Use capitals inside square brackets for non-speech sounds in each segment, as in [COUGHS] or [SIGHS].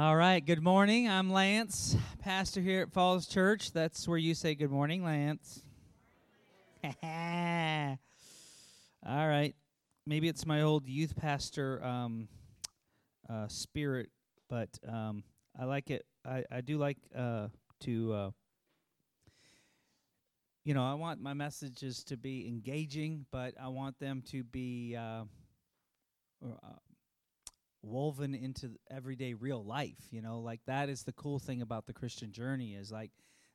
All right, good morning. I'm Lance, pastor here at Falls Church. That's where you say good morning, Lance. [LAUGHS] All right. Maybe it's my old youth pastor um, uh, spirit, but um, I like it. I, I do like uh, to, uh, you know, I want my messages to be engaging, but I want them to be uh, uh, woven into everyday real life you know? Like that is the cool thing about the christian journey is like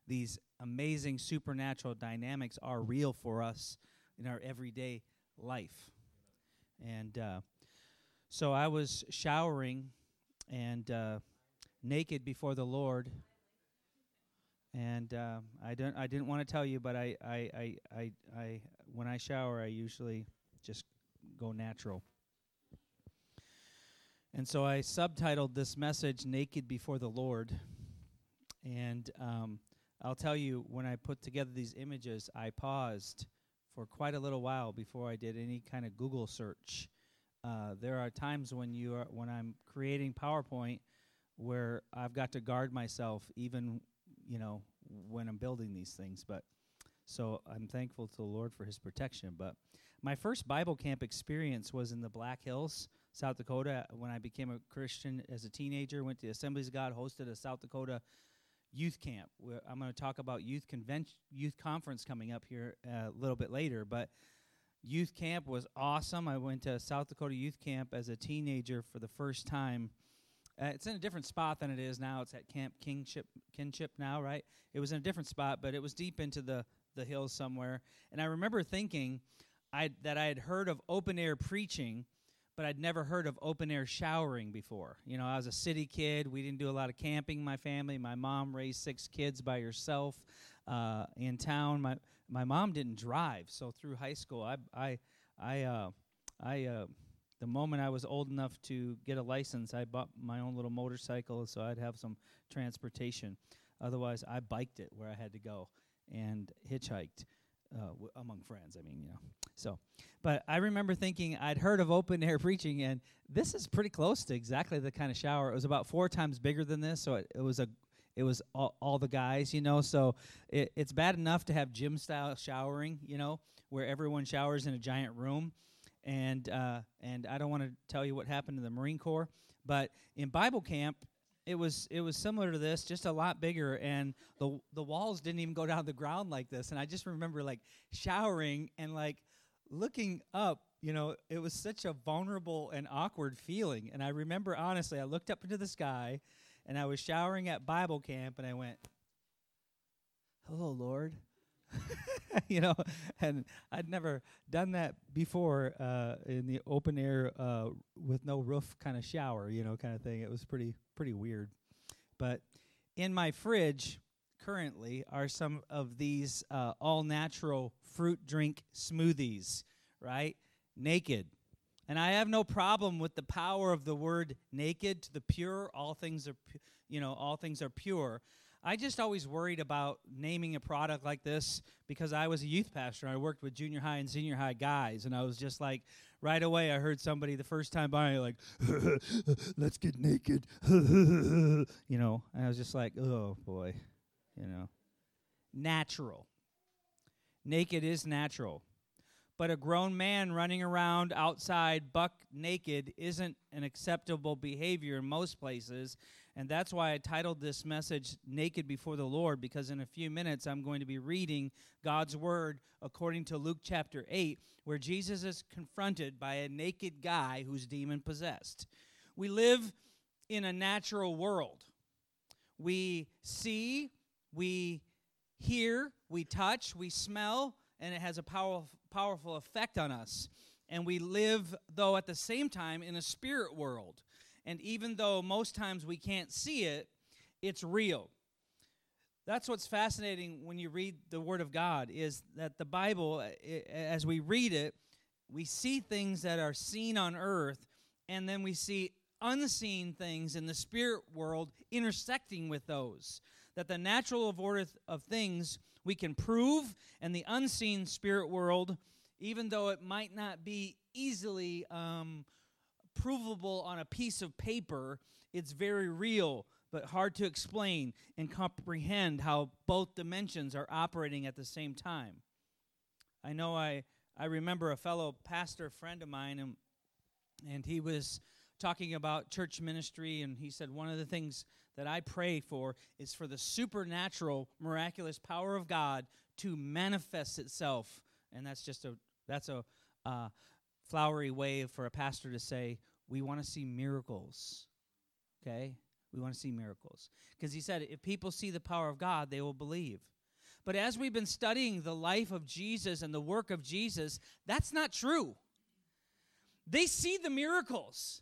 these amazing supernatural dynamics are real for us in our everyday life. And uh, so i was showering and uh, naked before the lord. And uh, i don't i didn't want to tell you but I, I i i i when i shower i usually just go natural and so I subtitled this message Naked Before the Lord. And um, I'll tell you, when I put together these images, I paused for quite a little while before I did any kind of Google search. Uh, there are times when you are when I'm creating PowerPoint where I've got to guard myself, even you know when I'm building these things. But so I'm thankful to the Lord for His protection. But my first Bible camp experience was in the Black Hills South Dakota when I became a Christian as a teenager. Went to the Assemblies of God, hosted a South Dakota youth camp. I'm going to talk about youth convention, youth conference coming up here uh, a little bit later. But youth camp was awesome. I went to South Dakota youth camp as a teenager for the first time. Uh, it's in a different spot than it is now. It's at Camp Kingship, Kinship now, right? It was in a different spot, but it was deep into the the hills somewhere. And I remember thinking I that I had heard of open air preaching but I'd never heard of open air showering before. You know, I was a city kid. We didn't do a lot of camping. My family, my mom raised six kids by herself uh, in town. My my mom didn't drive, so through high school, I I I uh, I uh, the moment I was old enough to get a license, I bought my own little motorcycle so I'd have some transportation. Otherwise, I biked it where I had to go and hitchhiked uh, w- among friends. I mean, you know. So, but I remember thinking I'd heard of open air [LAUGHS] preaching, and this is pretty close to exactly the kind of shower. It was about four times bigger than this, so it, it was a it was all, all, the guys, you know. So it, it's bad enough to have gym style showering, you know, where everyone showers in a giant room, and uh, and I don't want to tell you what happened to the Marine Corps, but in Bible camp, it was it was similar to this, just a lot bigger, and the the walls didn't even go down the ground like this. And I just remember like showering and like looking up. You know, it was such a vulnerable and awkward feeling. And I remember honestly, I looked up into the sky, and I was showering at Bible camp, and I went, "Hello, Lord." [LAUGHS] you know, and I'd never done that before uh, in the open air uh, with no roof kind of shower, you know, kind of thing. It was pretty pretty weird. But in my fridge currently are some of these uh, all natural fruit drink smoothies, right? Naked. And I have no problem with the power of the word naked to the pure. All things are, pu- you know, all things are pure. I just always worried about naming a product like this because I was a youth pastor. I worked with junior high and senior high guys, and I was just like, right away, I heard somebody the first time buying, like, [LAUGHS] let's get naked, [LAUGHS] you know, and I was just like, oh boy, you know, natural. Naked is natural. But a grown man running around outside buck naked isn't an acceptable behavior in most places. And that's why I titled this message Naked Before the Lord, because in a few minutes I'm going to be reading God's Word according to Luke chapter 8, where Jesus is confronted by a naked guy who's demon possessed. We live in a natural world. We see, we hear, we touch, we smell, and it has a powerful, powerful effect on us. And we live, though, at the same time in a spirit world. And even though most times we can't see it, it's real. That's what's fascinating when you read the Word of God is that the Bible, uh, as we read it, we see things that are seen on earth, and then we see unseen things in the spirit world intersecting with those. That the natural order of things we can prove, and the unseen spirit world, even though it might not be easily um, provable on a piece of paper, it's very real, but hard to explain and comprehend how both dimensions are operating at the same time. I know I, I remember a fellow pastor friend of mine, and, and he was talking about church ministry, and he said, One of the things that I pray for is for the supernatural, miraculous power of God to manifest itself. And that's just a, that's a, uh, flowery way for a pastor to say, We want to see miracles. Okay? We want to see miracles. Because he said, if people see the power of God, they will believe. But as we've been studying the life of Jesus and the work of Jesus, that's not true. They see the miracles.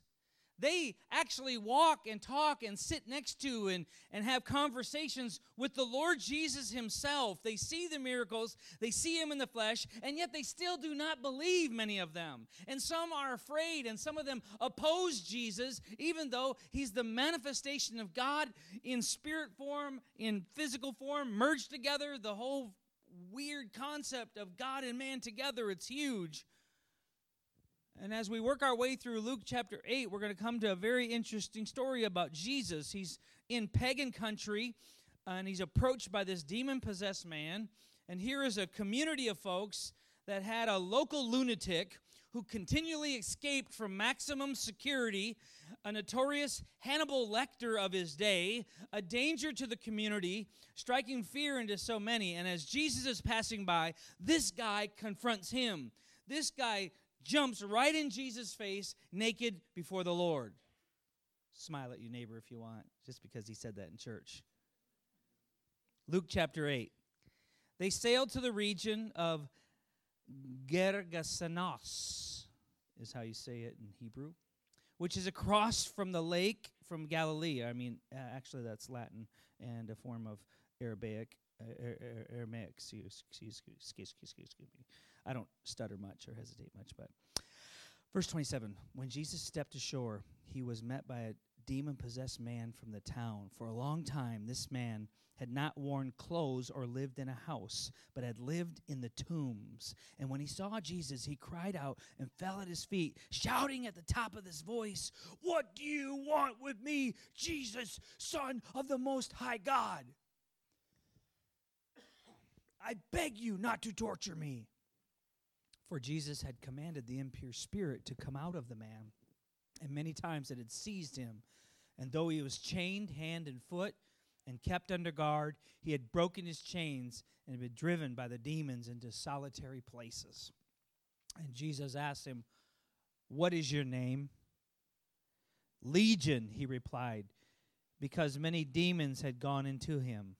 They actually walk and talk and sit next to and, and have conversations with the Lord Jesus Himself. They see the miracles, they see Him in the flesh, and yet they still do not believe, many of them. And some are afraid, and some of them oppose Jesus, even though He's the manifestation of God in spirit form, in physical form, merged together. The whole weird concept of God and man together, it's huge. And as we work our way through Luke chapter 8, we're going to come to a very interesting story about Jesus. He's in pagan country and he's approached by this demon possessed man. And here is a community of folks that had a local lunatic who continually escaped from maximum security, a notorious Hannibal Lecter of his day, a danger to the community, striking fear into so many. And as Jesus is passing by, this guy confronts him. This guy jumps right in Jesus' face, naked before the Lord. Smile at your neighbor if you want, just because he said that in church. Luke chapter 8. They sailed to the region of Gergasanos, is how you say it in Hebrew, which is across from the lake from Galilee. I mean, uh, actually, that's Latin and a form of Arabic. Uh, Aramaic, excuse, excuse, excuse, excuse, excuse me. I don't stutter much or hesitate much, but verse 27 When Jesus stepped ashore, he was met by a demon possessed man from the town. For a long time, this man had not worn clothes or lived in a house, but had lived in the tombs. And when he saw Jesus, he cried out and fell at his feet, shouting at the top of his voice, What do you want with me, Jesus, Son of the Most High God? I beg you not to torture me. For Jesus had commanded the impure spirit to come out of the man, and many times it had seized him. And though he was chained hand and foot and kept under guard, he had broken his chains and had been driven by the demons into solitary places. And Jesus asked him, What is your name? Legion, he replied, because many demons had gone into him.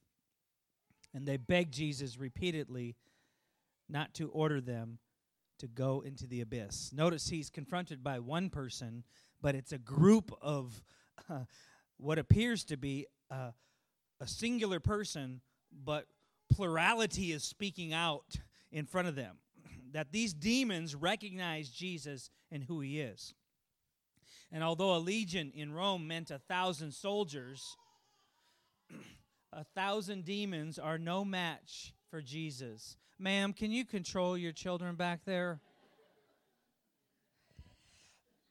And they begged Jesus repeatedly not to order them to go into the abyss. Notice he's confronted by one person, but it's a group of uh, what appears to be uh, a singular person, but plurality is speaking out in front of them. [CLEARS THROAT] that these demons recognize Jesus and who he is. And although a legion in Rome meant a thousand soldiers, [CLEARS THROAT] a thousand demons are no match for Jesus. Ma'am, can you control your children back there?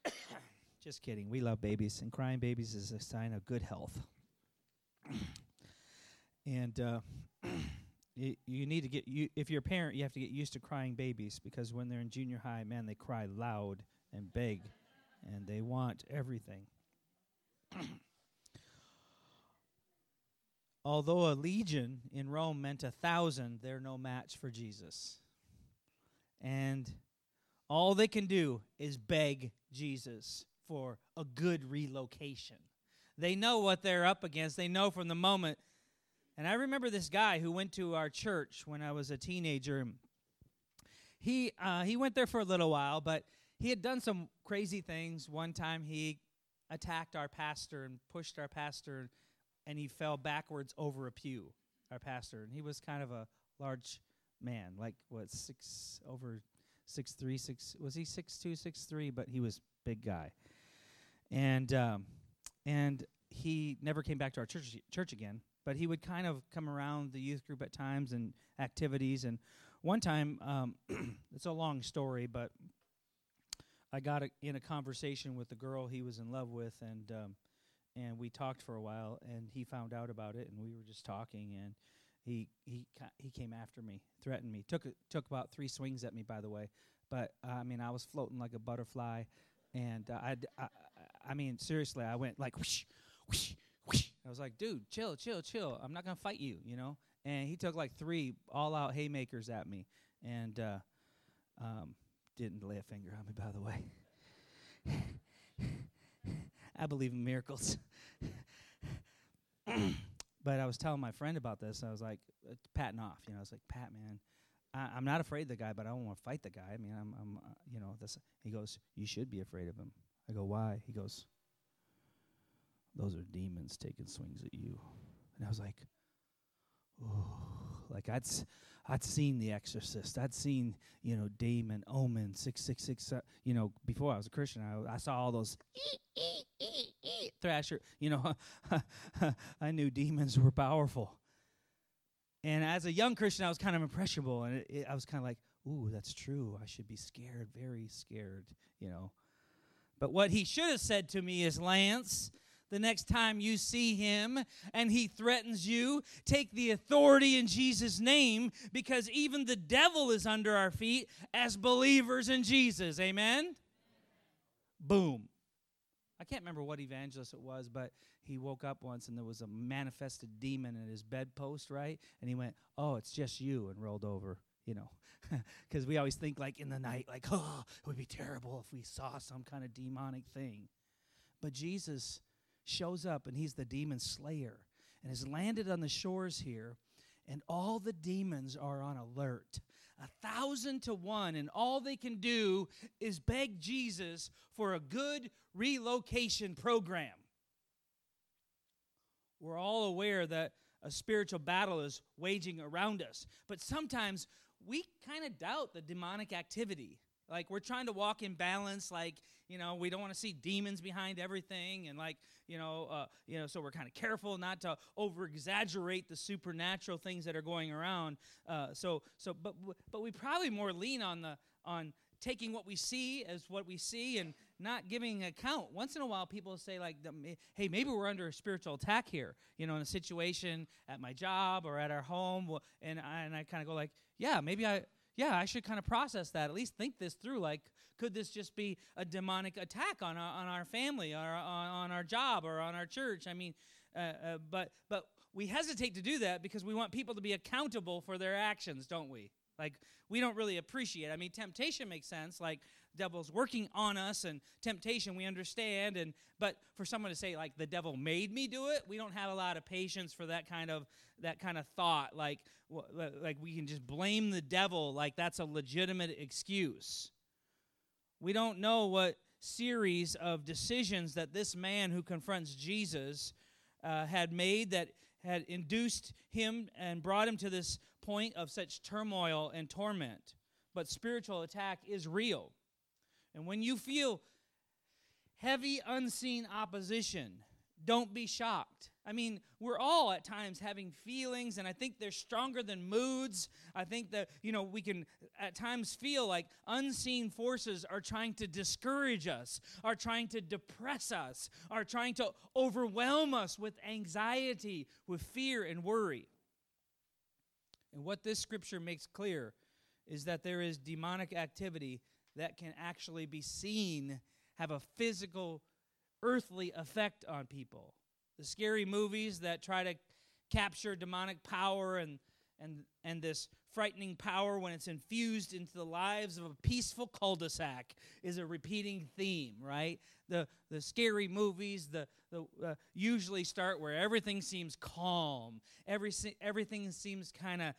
[COUGHS] Just kidding. We love babies, and crying babies is a sign of good health. [COUGHS] and uh, [COUGHS] you, you need to get you if you're a parent, you have to get used to crying babies because when they're in junior high, man, they cry loud and beg, and they want everything. Although a legion in Rome meant a thousand, they're no match for Jesus. And all they can do is beg Jesus for a good relocation. They know what they're up against. They know from the moment. And I remember this guy who went to our church when I was a teenager. He uh, he went there for a little while, but he had done some crazy things. One time he attacked our pastor and pushed our pastor and he fell backwards over a pew, our pastor. And he was kind of a large man, like what, six over six three, six was he six two, six three, but he was big guy. And um, and he never came back to our church church again, but he would kind of come around the youth group at times and activities. And one time, um, [CLEARS THROAT] it's a long story, but I got a, in a conversation with the girl he was in love with, and um, and we talked for a while, and he found out about it, and we were just talking, and he he he came after me, threatened me, took took about three swings at me, by the way, but uh, I mean I was floating like a butterfly, and uh, I, I I mean seriously, I went like whoosh, whoosh, whoosh. I was like, dude, chill, chill, chill. I'm not gonna fight you, you know. And he took like three all out haymakers at me, and uh, um, didn't lay a finger on me, by the way. I believe in miracles. [CLEARS THROAT] but I was telling my friend about this. I was like, uh, patting off. You know, I was like, Pat, man, I, am not afraid of the guy, but I don't want to fight the guy. I mean, I'm, I'm, uh, you know, this. He goes, you should be afraid of him. I go, why? He goes, those are demons taking swings at you. And I was like, oh, like I'd, I'd seen The Exorcist. I'd seen, you know, Damien, Omen, 666. Uh, you know, before I was a Christian, I, I saw all those thrasher. You know, [LAUGHS] I knew demons were powerful. And as a young Christian, I was kind of impressionable. And it, it, I was kind of like, ooh, that's true. I should be scared, very scared, you know. But what he should have said to me is, Lance, the next time you see him and he threatens you, take the authority in Jesus' name because even the devil is under our feet as believers in Jesus. Amen? Boom. I can't remember what evangelist it was, but he woke up once and there was a manifested demon in his bedpost, right? And he went, Oh, it's just you, and rolled over, you know. [LAUGHS] Because we always think, like, in the night, like, Oh, it would be terrible if we saw some kind of demonic thing. But Jesus shows up and he's the demon slayer and has landed on the shores here, and all the demons are on alert. A thousand to one, and all they can do is beg Jesus for a good relocation program. We're all aware that a spiritual battle is waging around us, but sometimes we kind of doubt the demonic activity. Like we're trying to walk in balance, like you know, we don't want to see demons behind everything, and like you know, uh, you know, so we're kind of careful not to over exaggerate the supernatural things that are going around. Uh, so, so, but but we probably more lean on the on taking what we see as what we see and not giving account. Once in a while, people say like, "Hey, maybe we're under a spiritual attack here." You know, in a situation at my job or at our home, and I, and I kind of go like, "Yeah, maybe I." yeah, I should kind of process that, at least think this through. Like, could this just be a demonic attack on our, on our family or on, on our job or on our church? I mean, uh, uh, but, but we hesitate to do that because we want people to be accountable for their actions, don't we? Like, we don't really appreciate. I mean, temptation makes sense. Like, devil's working on us, and temptation we understand. And but for someone to say like the devil made me do it, we don't have a lot of patience for that kind of that kind of thought. Like, like we can just blame the devil like that's a legitimate excuse. We don't know what series of decisions that this man who confronts Jesus uh, had made that had induced him and brought him to this point of such turmoil and torment. But spiritual attack is real. And when you feel heavy, unseen opposition, don't be shocked. I mean, we're all at times having feelings, and I think they're stronger than moods. I think that, you know, we can at times feel like unseen forces are trying to discourage us, are trying to depress us, are trying to overwhelm us with anxiety, with fear and worry. And what this scripture makes clear is that there is demonic activity that can actually be seen have a physical, earthly effect on people. The scary movies that try to capture demonic power and, and, and this frightening power when it's infused into the lives of a peaceful cul-de-sac is a repeating theme right the, the scary movies the, the uh, usually start where everything seems calm Every, everything seems kind of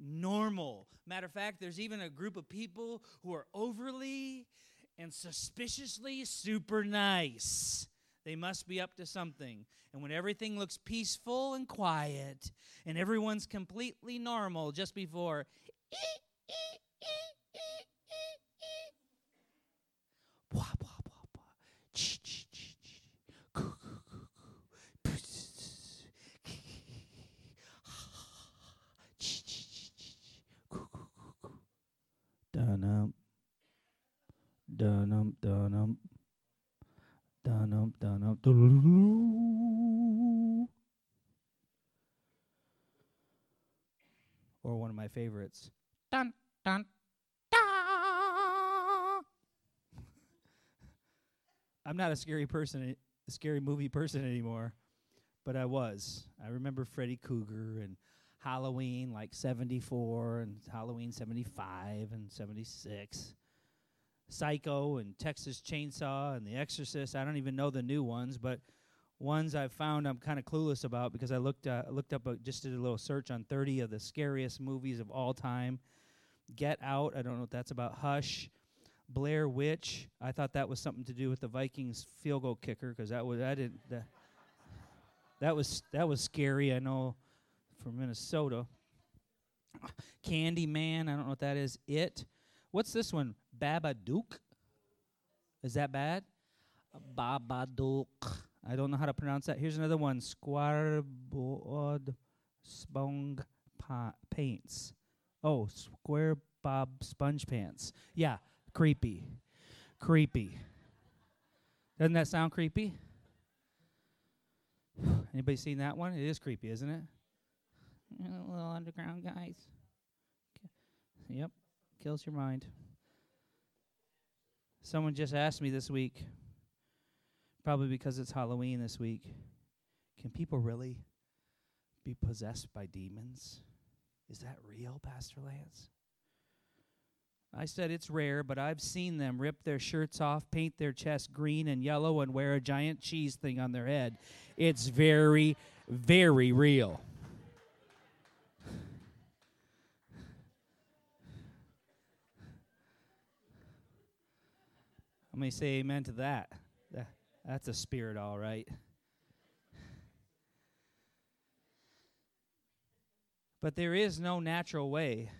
normal. Matter of fact, there's even a group of people who are overly and suspiciously super nice. They must be up to something. And when everything looks peaceful and quiet and everyone's completely normal just before dun dun dun dun dun Or one of my favorites. Dun dun. [LAUGHS] I'm not a scary person, a scary movie person anymore, but I was. I remember Freddy Krueger and Halloween like 74 and Halloween 75 and 76. Psycho and Texas Chainsaw and The Exorcist. I don't even know the new ones, but ones I've found I'm kind of clueless about because I looked uh, looked up a, just did a little search on 30 of the scariest movies of all time. Get Out. I don't know what that's about. Hush. Blair Witch. I thought that was something to do with the Vikings field goal kicker because that was I didn't that, that was that was scary. I know from Minnesota. Candyman, I don't know what that is. It. What's this one? Babadook. Is that bad? Babadook. I don't know how to pronounce that. Here's another one. Squareboard Spong pa- Paints. Oh, Square Bob Sponge Pants. Yeah, creepy. Creepy. Doesn't that sound creepy? Anybody seen that one? It is creepy, isn't it? little underground guys. Yep, kills your mind. Someone just asked me this week, probably because it's Halloween this week, can people really be possessed by demons? Is that real, Pastor Lance? I said it's rare, but I've seen them rip their shirts off, paint their chest green and yellow, and wear a giant cheese thing on their head. It's very, very real. Let me say amen to that. That's a spirit, all right. But there is no natural way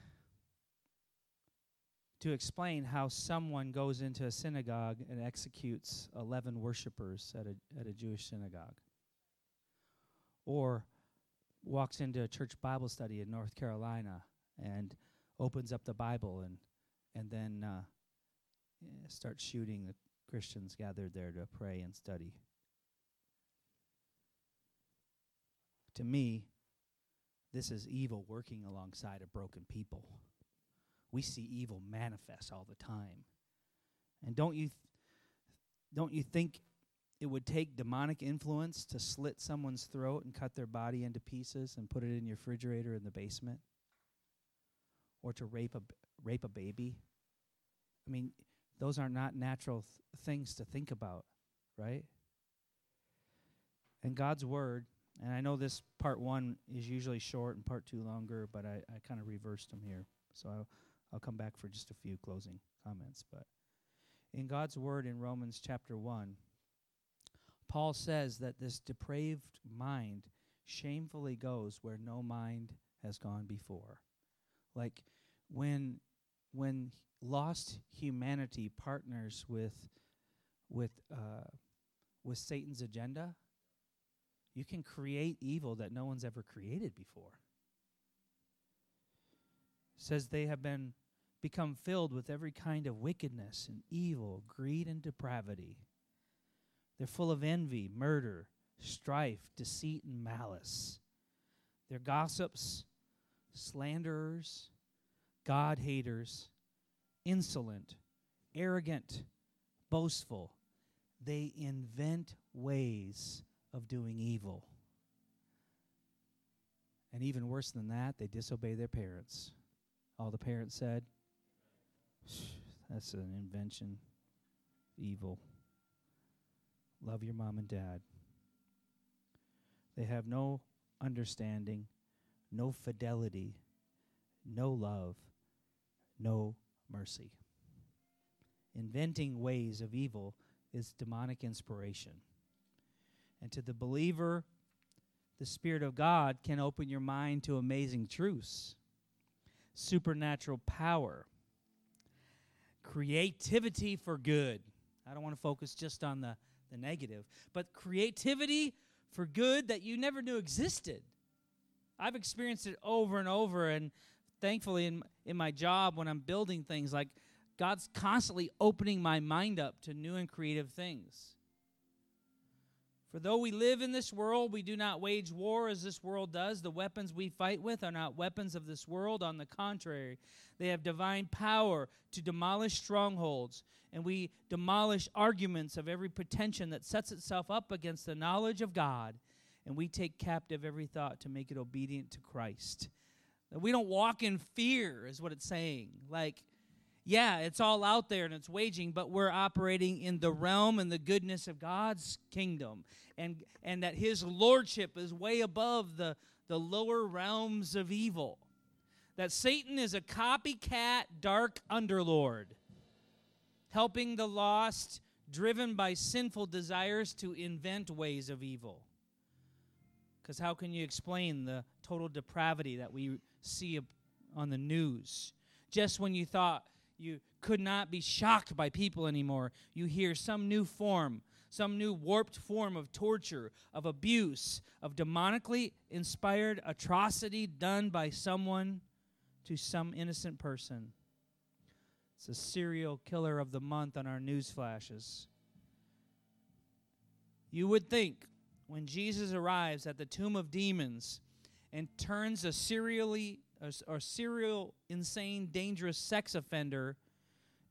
to explain how someone goes into a synagogue and executes 11 worshippers at a, at a Jewish synagogue. Or walks into a church Bible study in North Carolina and opens up the Bible and, and then uh, start shooting the Christians gathered there to pray and study. To me, this is evil working alongside of broken people. We see evil manifest all the time. And don't you th- don't you think it would take demonic influence to slit someone's throat and cut their body into pieces and put it in your refrigerator in the basement? Or to rape a rape a baby? I mean, those are not natural th- things to think about, right? And God's word, and I know this part one is usually short and part two longer, but I, I kind of reversed them here. So I'll, I'll come back for just a few closing comments. But in God's word in Romans chapter 1, Paul says that this depraved mind shamefully goes where no mind has gone before. Like when when lost humanity partners with with uh, with Satan's agenda, you can create evil that no one's ever created before. says they have been become filled with every kind of wickedness and evil, greed and depravity. They're full of envy, murder, strife, deceit, and malice. They're gossips, slanderers, God haters, insolent, arrogant, boastful. They invent ways of doing evil. And even worse than that, they disobey their parents. All the parents said, that's an invention. Evil. Love your mom and dad. They have no understanding, no fidelity, no love, no mercy. Inventing ways of evil is demonic inspiration. And to the believer, the Spirit of God can open your mind to amazing truths, supernatural power, creativity for good. I don't want to focus just on the, the negative, but creativity for good that you never knew existed. I've experienced it over and over, and thankfully in in my job when I'm building things like God's constantly opening my mind up to new and creative things. For though we live in this world, we do not wage war as this world does. The weapons we fight with are not weapons of this world. On the contrary, they have divine power to demolish strongholds, and we demolish arguments of every pretension that sets itself up against the knowledge of God, and we take captive every thought to make it obedient to Christ. We don't walk in fear, is what it's saying. Like, yeah, it's all out there and it's waging, but we're operating in the realm and the goodness of God's kingdom. And and that his lordship is way above the, the lower realms of evil. That Satan is a copycat dark underlord, helping the lost, driven by sinful desires to invent ways of evil. Because how can you explain the total depravity that we see on the news? Just when you thought you could not be shocked by people anymore. You hear some new form, some new warped form of torture, of abuse, of demonically inspired atrocity done by someone to some innocent person. It's a serial killer of the month on our news flashes. You would think when Jesus arrives at the tomb of demons and turns a serially or serial, insane, dangerous sex offender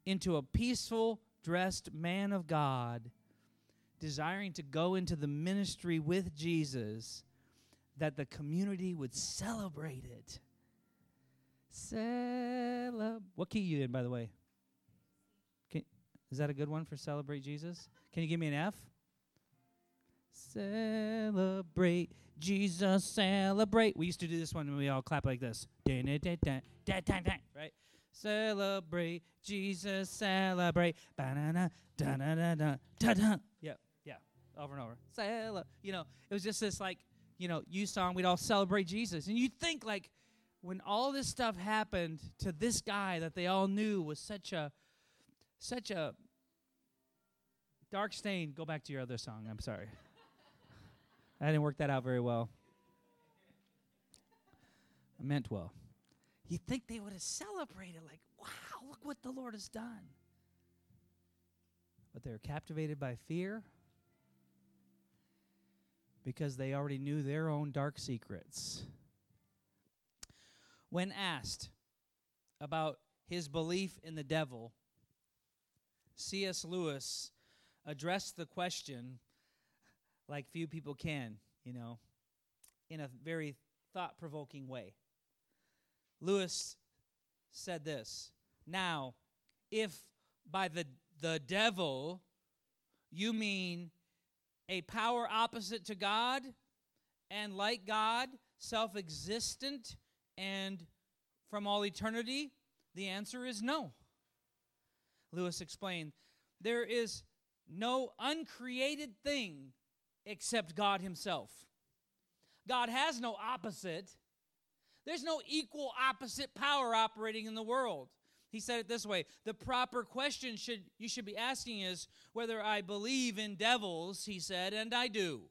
into a peaceful, dressed man of God, desiring to go into the ministry with Jesus, that the community would celebrate it. Celeb. What key you in, by the way? Can, is that a good one for celebrate Jesus? Can you give me an F? Celebrate Jesus, celebrate. We used to do this one when we all clap like this. Right? Celebrate Jesus, celebrate. Ba-na-na, da-na-na-na, da-da. Yeah, yeah, over and over. Cele- you know, it was just this like, you know, you song. We'd all celebrate Jesus, and you think like, when all this stuff happened to this guy that they all knew was such a, such a dark stain. Go back to your other song. I'm sorry. I didn't work that out very well. I meant well. You'd think they would have celebrated, like, wow, look what the Lord has done. But they were captivated by fear because they already knew their own dark secrets. When asked about his belief in the devil, C.S. Lewis addressed the question like few people can, you know, in a very thought provoking way. Lewis said this Now, if by the, the devil you mean a power opposite to God and like God, self existent and from all eternity, the answer is no. Lewis explained there is no uncreated thing except God Himself. God has no opposite. There's no equal opposite power operating in the world. He said it this way the proper question should you should be asking is whether I believe in devils, he said, and I do.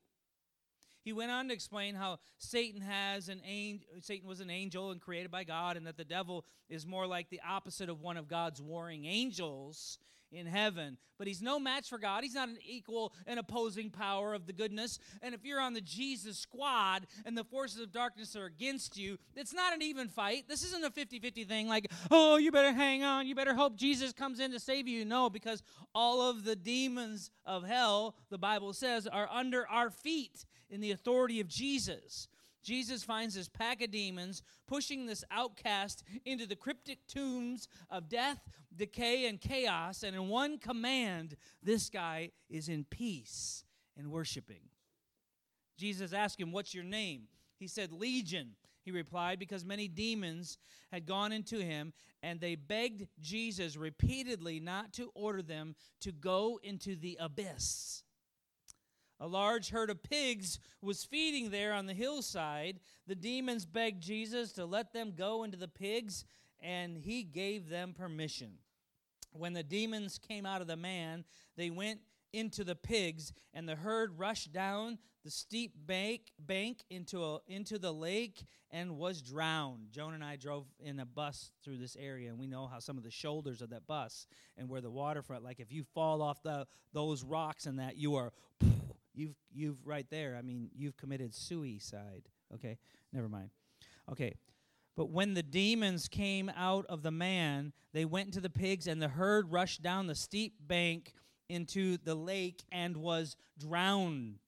He went on to explain how Satan has an angel, Satan was an angel and created by God, and that the devil is more like the opposite of one of God's warring angels in heaven. But he's no match for God. He's not an equal and opposing power of the goodness. And if you're on the Jesus squad and the forces of darkness are against you, it's not an even fight. This isn't a 50 50 thing like, oh, you better hang on. You better hope Jesus comes in to save you. No, because all of the demons of hell, the Bible says, are under our feet in the authority of Jesus. Jesus finds this pack of demons pushing this outcast into the cryptic tombs of death, decay, and chaos. And in one command, this guy is in peace and worshiping. Jesus asked him, What's your name? He said, Legion. He replied, because many demons had gone into him, and they begged Jesus repeatedly not to order them to go into the abyss. A large herd of pigs was feeding there on the hillside. The demons begged Jesus to let them go into the pigs, and he gave them permission. When the demons came out of the man, they went into the pigs, and the herd rushed down the steep bank bank into a, into the lake and was drowned. Joan and I drove in a bus through this area, and we know how some of the shoulders of that bus and where the waterfront, like if you fall off the those rocks and that, you are you've you've right there. I mean, you've committed suicide. Okay, never mind. Okay. But when the demons came out of the man, they went into the pigs, and the herd rushed down the steep bank into the lake and was drowned.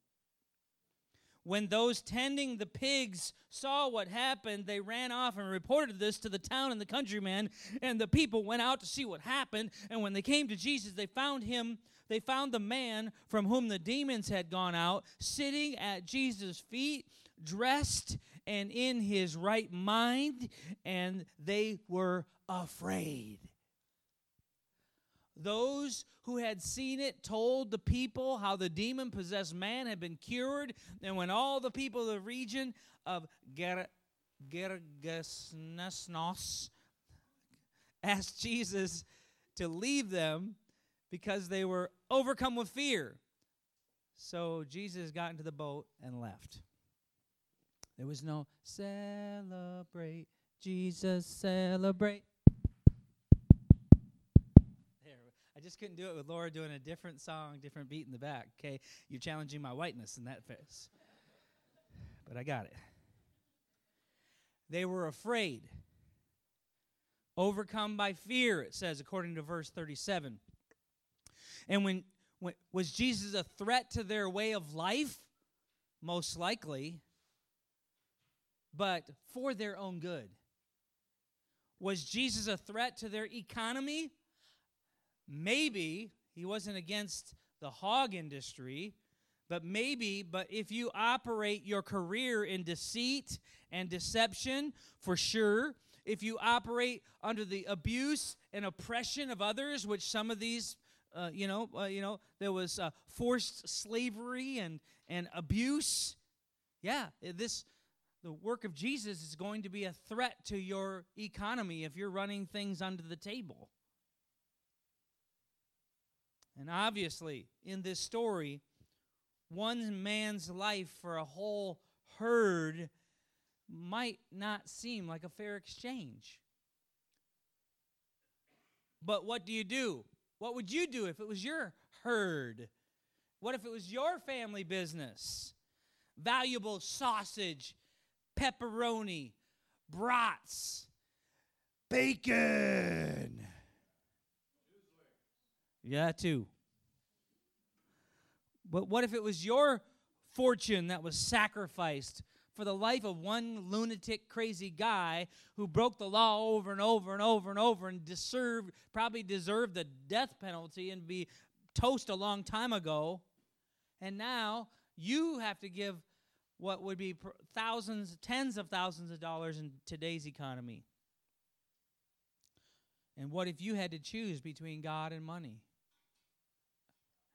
When those tending the pigs saw what happened, they ran off and reported this to the town and the countrymen, and the people went out to see what happened. And when they came to Jesus, they found him, they found the man from whom the demons had gone out, sitting at Jesus' feet, dressed and in his right mind, and they were afraid. Those who had seen it told the people how the demon possessed man had been cured. And when all the people of the region of Ger- asked Jesus to leave them because they were overcome with fear. So Jesus got into the boat and left. There was no celebrate, Jesus celebrate. I just couldn't do it with Laura doing a different song, different beat in the back. Okay, you're challenging my whiteness in that face. But I got it. They were afraid, overcome by fear, it says, according to verse 37. And when, when was Jesus a threat to their way of life? Most likely, but for their own good. Was Jesus a threat to their economy? Maybe he wasn't against the hog industry, but maybe, but if you operate your career in deceit and deception, for sure, if you operate under the abuse and oppression of others, which some of these, uh, you know, uh, you know, there was uh, forced slavery and and abuse. Yeah, this the work of Jesus is going to be a threat to your economy if you're running things under the table. And obviously, in this story, one man's life for a whole herd might not seem like a fair exchange. But what do you do? What would you do if it was your herd? What if it was your family business? Valuable sausage, pepperoni, brats, bacon. Yeah, too. But what if it was your fortune that was sacrificed for the life of one lunatic, crazy guy who broke the law over and over and over and over and deserved, probably deserved the death penalty and be toast a long time ago? And now you have to give what would be thousands, tens of thousands of dollars in today's economy. And what if you had to choose between God and money?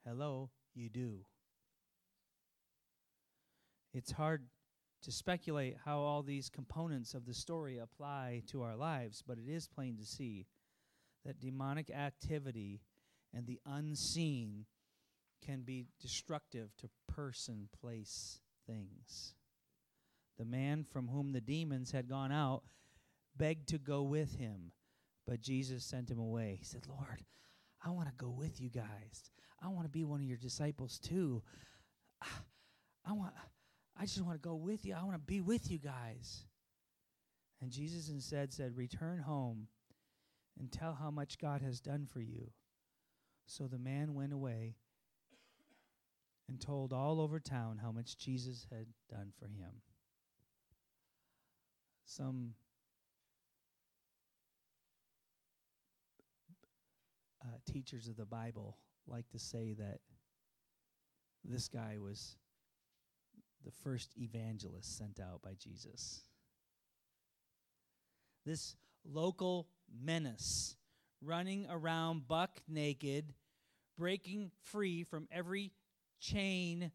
Hello, you do. It's hard to speculate how all these components of the story apply to our lives, but it is plain to see that demonic activity and the unseen can be destructive to person, place, things. The man from whom the demons had gone out begged to go with him, but Jesus sent him away. He said, Lord, I want to go with you guys. I want to be one of your disciples too. [SIGHS] I want I just want to go with you. I want to be with you guys. And Jesus instead said, Return home and tell how much God has done for you. So the man went away and told all over town how much Jesus had done for him. Some uh, teachers of the Bible like to say that this guy was the first evangelist sent out by Jesus. This local menace running around buck naked, breaking free from every chain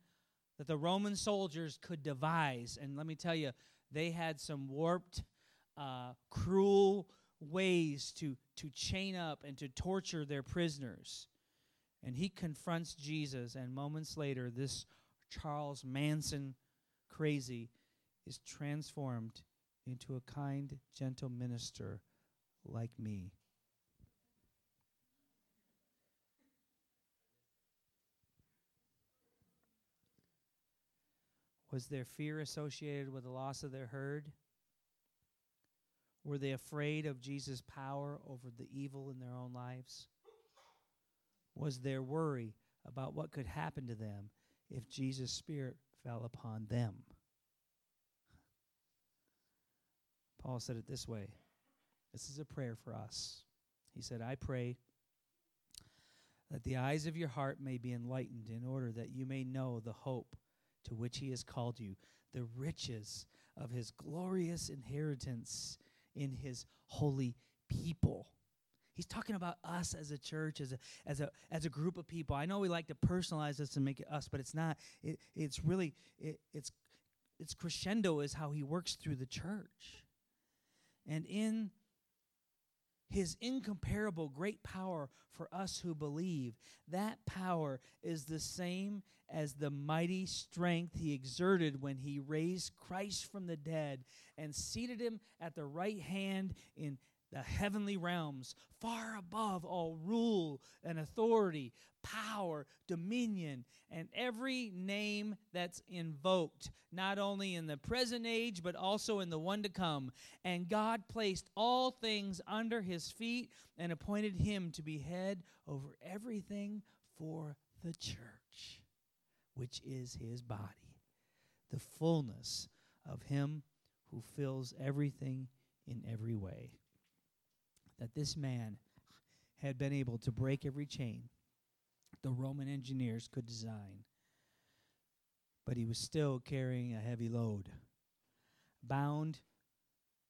that the Roman soldiers could devise. And let me tell you, they had some warped, uh, cruel ways to, to chain up and to torture their prisoners. And he confronts Jesus, and moments later, this Charles Manson crazy is transformed into a kind, gentle minister like me. Was there fear associated with the loss of their herd? Were they afraid of Jesus' power over the evil in their own lives? Was there worry about what could happen to them if Jesus' Spirit fell upon them? Paul said it this way this is a prayer for us. He said, I pray that the eyes of your heart may be enlightened in order that you may know the hope to which he has called you, the riches of his glorious inheritance in his holy people. He's talking about us as a church, as a as a as a group of people. I know we like to personalize this and make it us, but it's not. It, it's really it, it's it's crescendo is how he works through the church. And in his incomparable great power for us who believe. That power is the same as the mighty strength he exerted when he raised Christ from the dead and seated him at the right hand in the heavenly realms, far above all rule and authority, power, dominion, and every name that's invoked, not only in the present age, but also in the one to come. And God placed all things under his feet and appointed him to be head over everything for the church, which is his body, the fullness of him who fills everything in every way that this man had been able to break every chain the Roman engineers could design. But he was still carrying a heavy load, bound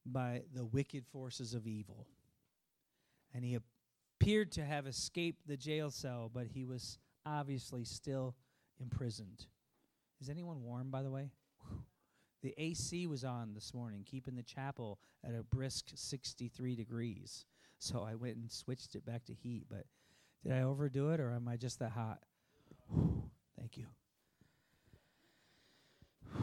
by the wicked forces of evil. And he appeared to have escaped the jail cell, but he was obviously still imprisoned. Is anyone warm, by the way? The AC was on this morning, keeping the chapel at a brisk 63 degrees. So I went and switched it back to heat. But did I overdo it or am I just that hot? [SIGHS] Thank you. [SIGHS]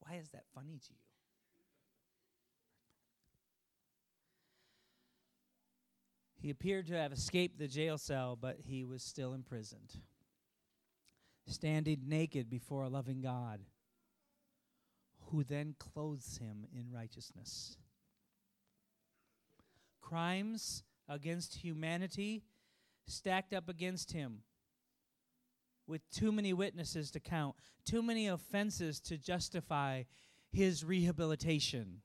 Why is that funny to you? He appeared to have escaped the jail cell, but he was still imprisoned, standing naked before a loving God who then clothes him in righteousness. Crimes against humanity stacked up against him with too many witnesses to count, too many offenses to justify his rehabilitation.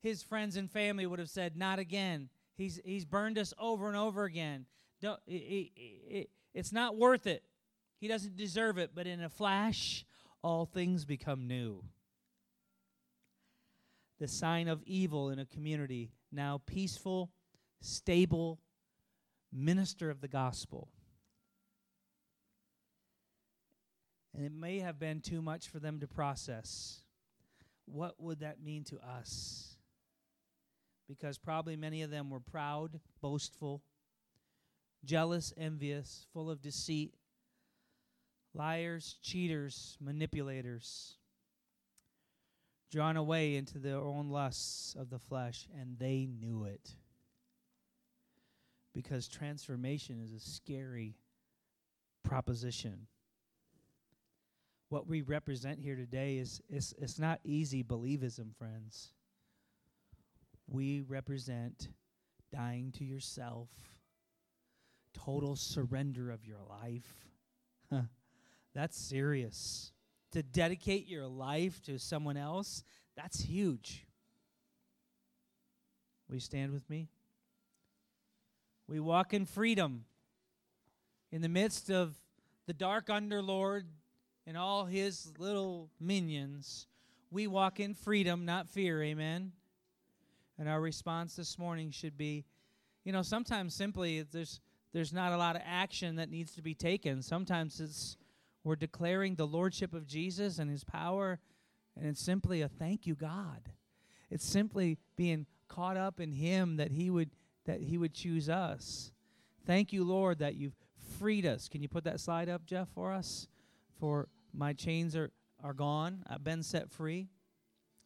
His friends and family would have said, Not again. He's, he's burned us over and over again. It, it, it, it's not worth it. He doesn't deserve it. But in a flash, all things become new. The sign of evil in a community, now peaceful, stable, minister of the gospel. And it may have been too much for them to process. What would that mean to us? Because probably many of them were proud, boastful, jealous, envious, full of deceit, liars, cheaters, manipulators, drawn away into their own lusts of the flesh, and they knew it. Because transformation is a scary proposition. What we represent here today is it's, it's not easy believism, friends. We represent dying to yourself, total surrender of your life. That's serious. To dedicate your life to someone else, that's huge. Will you stand with me? We walk in freedom in the midst of the dark underlord and all his little minions. We walk in freedom, not fear. Amen. And our response this morning should be you know, sometimes simply there's there's not a lot of action that needs to be taken. Sometimes it's we're declaring the lordship of Jesus and his power, and it's simply a thank you, God. It's simply being caught up in him that he would that he would choose us. Thank you, Lord, that you've freed us. Can you put that slide up, Jeff, for us? For my chains are, are gone. I've been set free.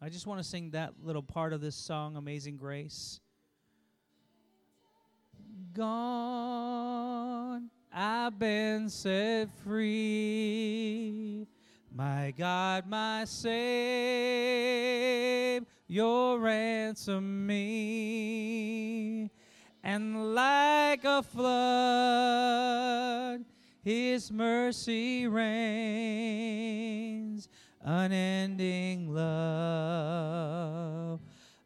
I just want to sing that little part of this song, Amazing Grace. Gone, I've been set free. My God, my Savior, ransom me. And like a flood, His mercy reigns unending love,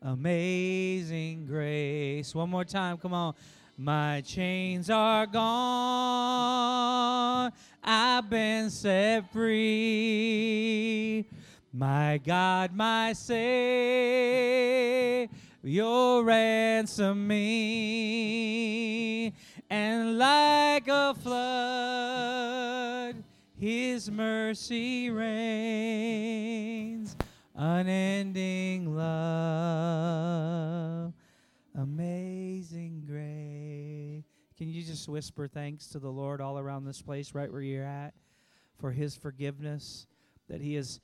amazing grace. One more time, come on. My chains are gone, I've been set free. My God, my Savior, ransom me, and like a flood his mercy reigns, unending love, amazing grace. Can you just whisper thanks to the Lord all around this place, right where you're at, for His forgiveness, that He has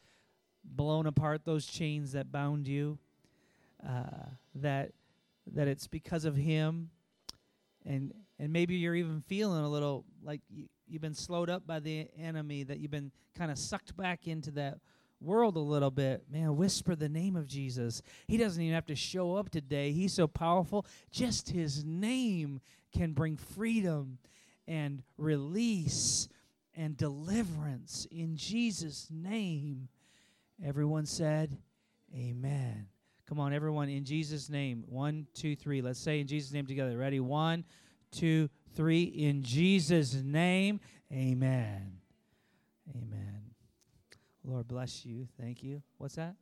blown apart those chains that bound you, uh, that that it's because of Him, and and maybe you're even feeling a little like you, you've been slowed up by the enemy, that you've been kind of sucked back into that world a little bit, man, whisper the name of Jesus. He doesn't even have to show up today. He's so powerful. Just his name can bring freedom and release and deliverance in Jesus' name. Everyone said, Amen. Come on, everyone, in Jesus' name. One, two, three. Let's say in Jesus' name together. Ready? One, two, three. In Jesus' name, amen. Amen. Lord bless you. Thank you. What's that?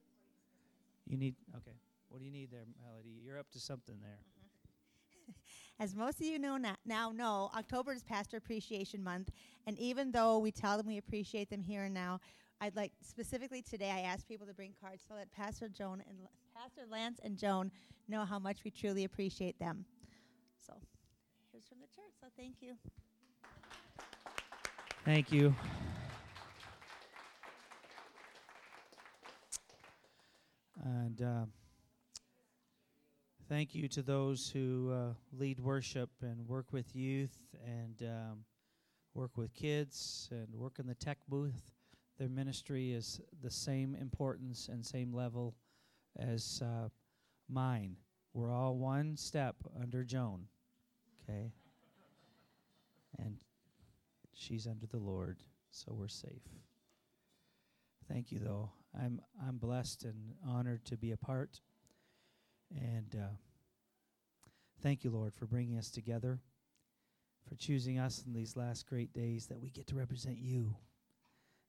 You need, okay. What do you need there, Melody? You're up to something there. [LAUGHS] As most of you know now know, October is Pastor Appreciation Month, and even though we tell them we appreciate them here and now, I'd like specifically today I asked people to bring cards so that Pastor Joan and Pastor Lance and Joan know how much we truly appreciate them. So here's from the church. So thank you. Thank you. And uh, thank you to those who uh, lead worship and work with youth and um, work with kids and work in the tech booth. Their ministry is the same importance and same level as uh, mine. We're all one step under Joan. Okay? And she's under the Lord, so we're safe. Thank you, though. I'm I'm blessed and honored to be a part. And uh, thank you, Lord, for bringing us together, for choosing us in these last great days that we get to represent you.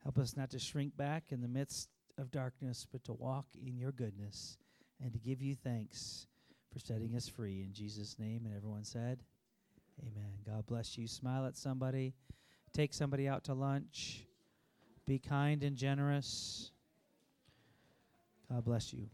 Help us not to shrink back in the midst of darkness, but to walk in your goodness and to give you thanks for setting us free. In Jesus' name, and everyone said, Amen. God bless you. Smile at somebody. Take somebody out to lunch. Be kind and generous. God bless you.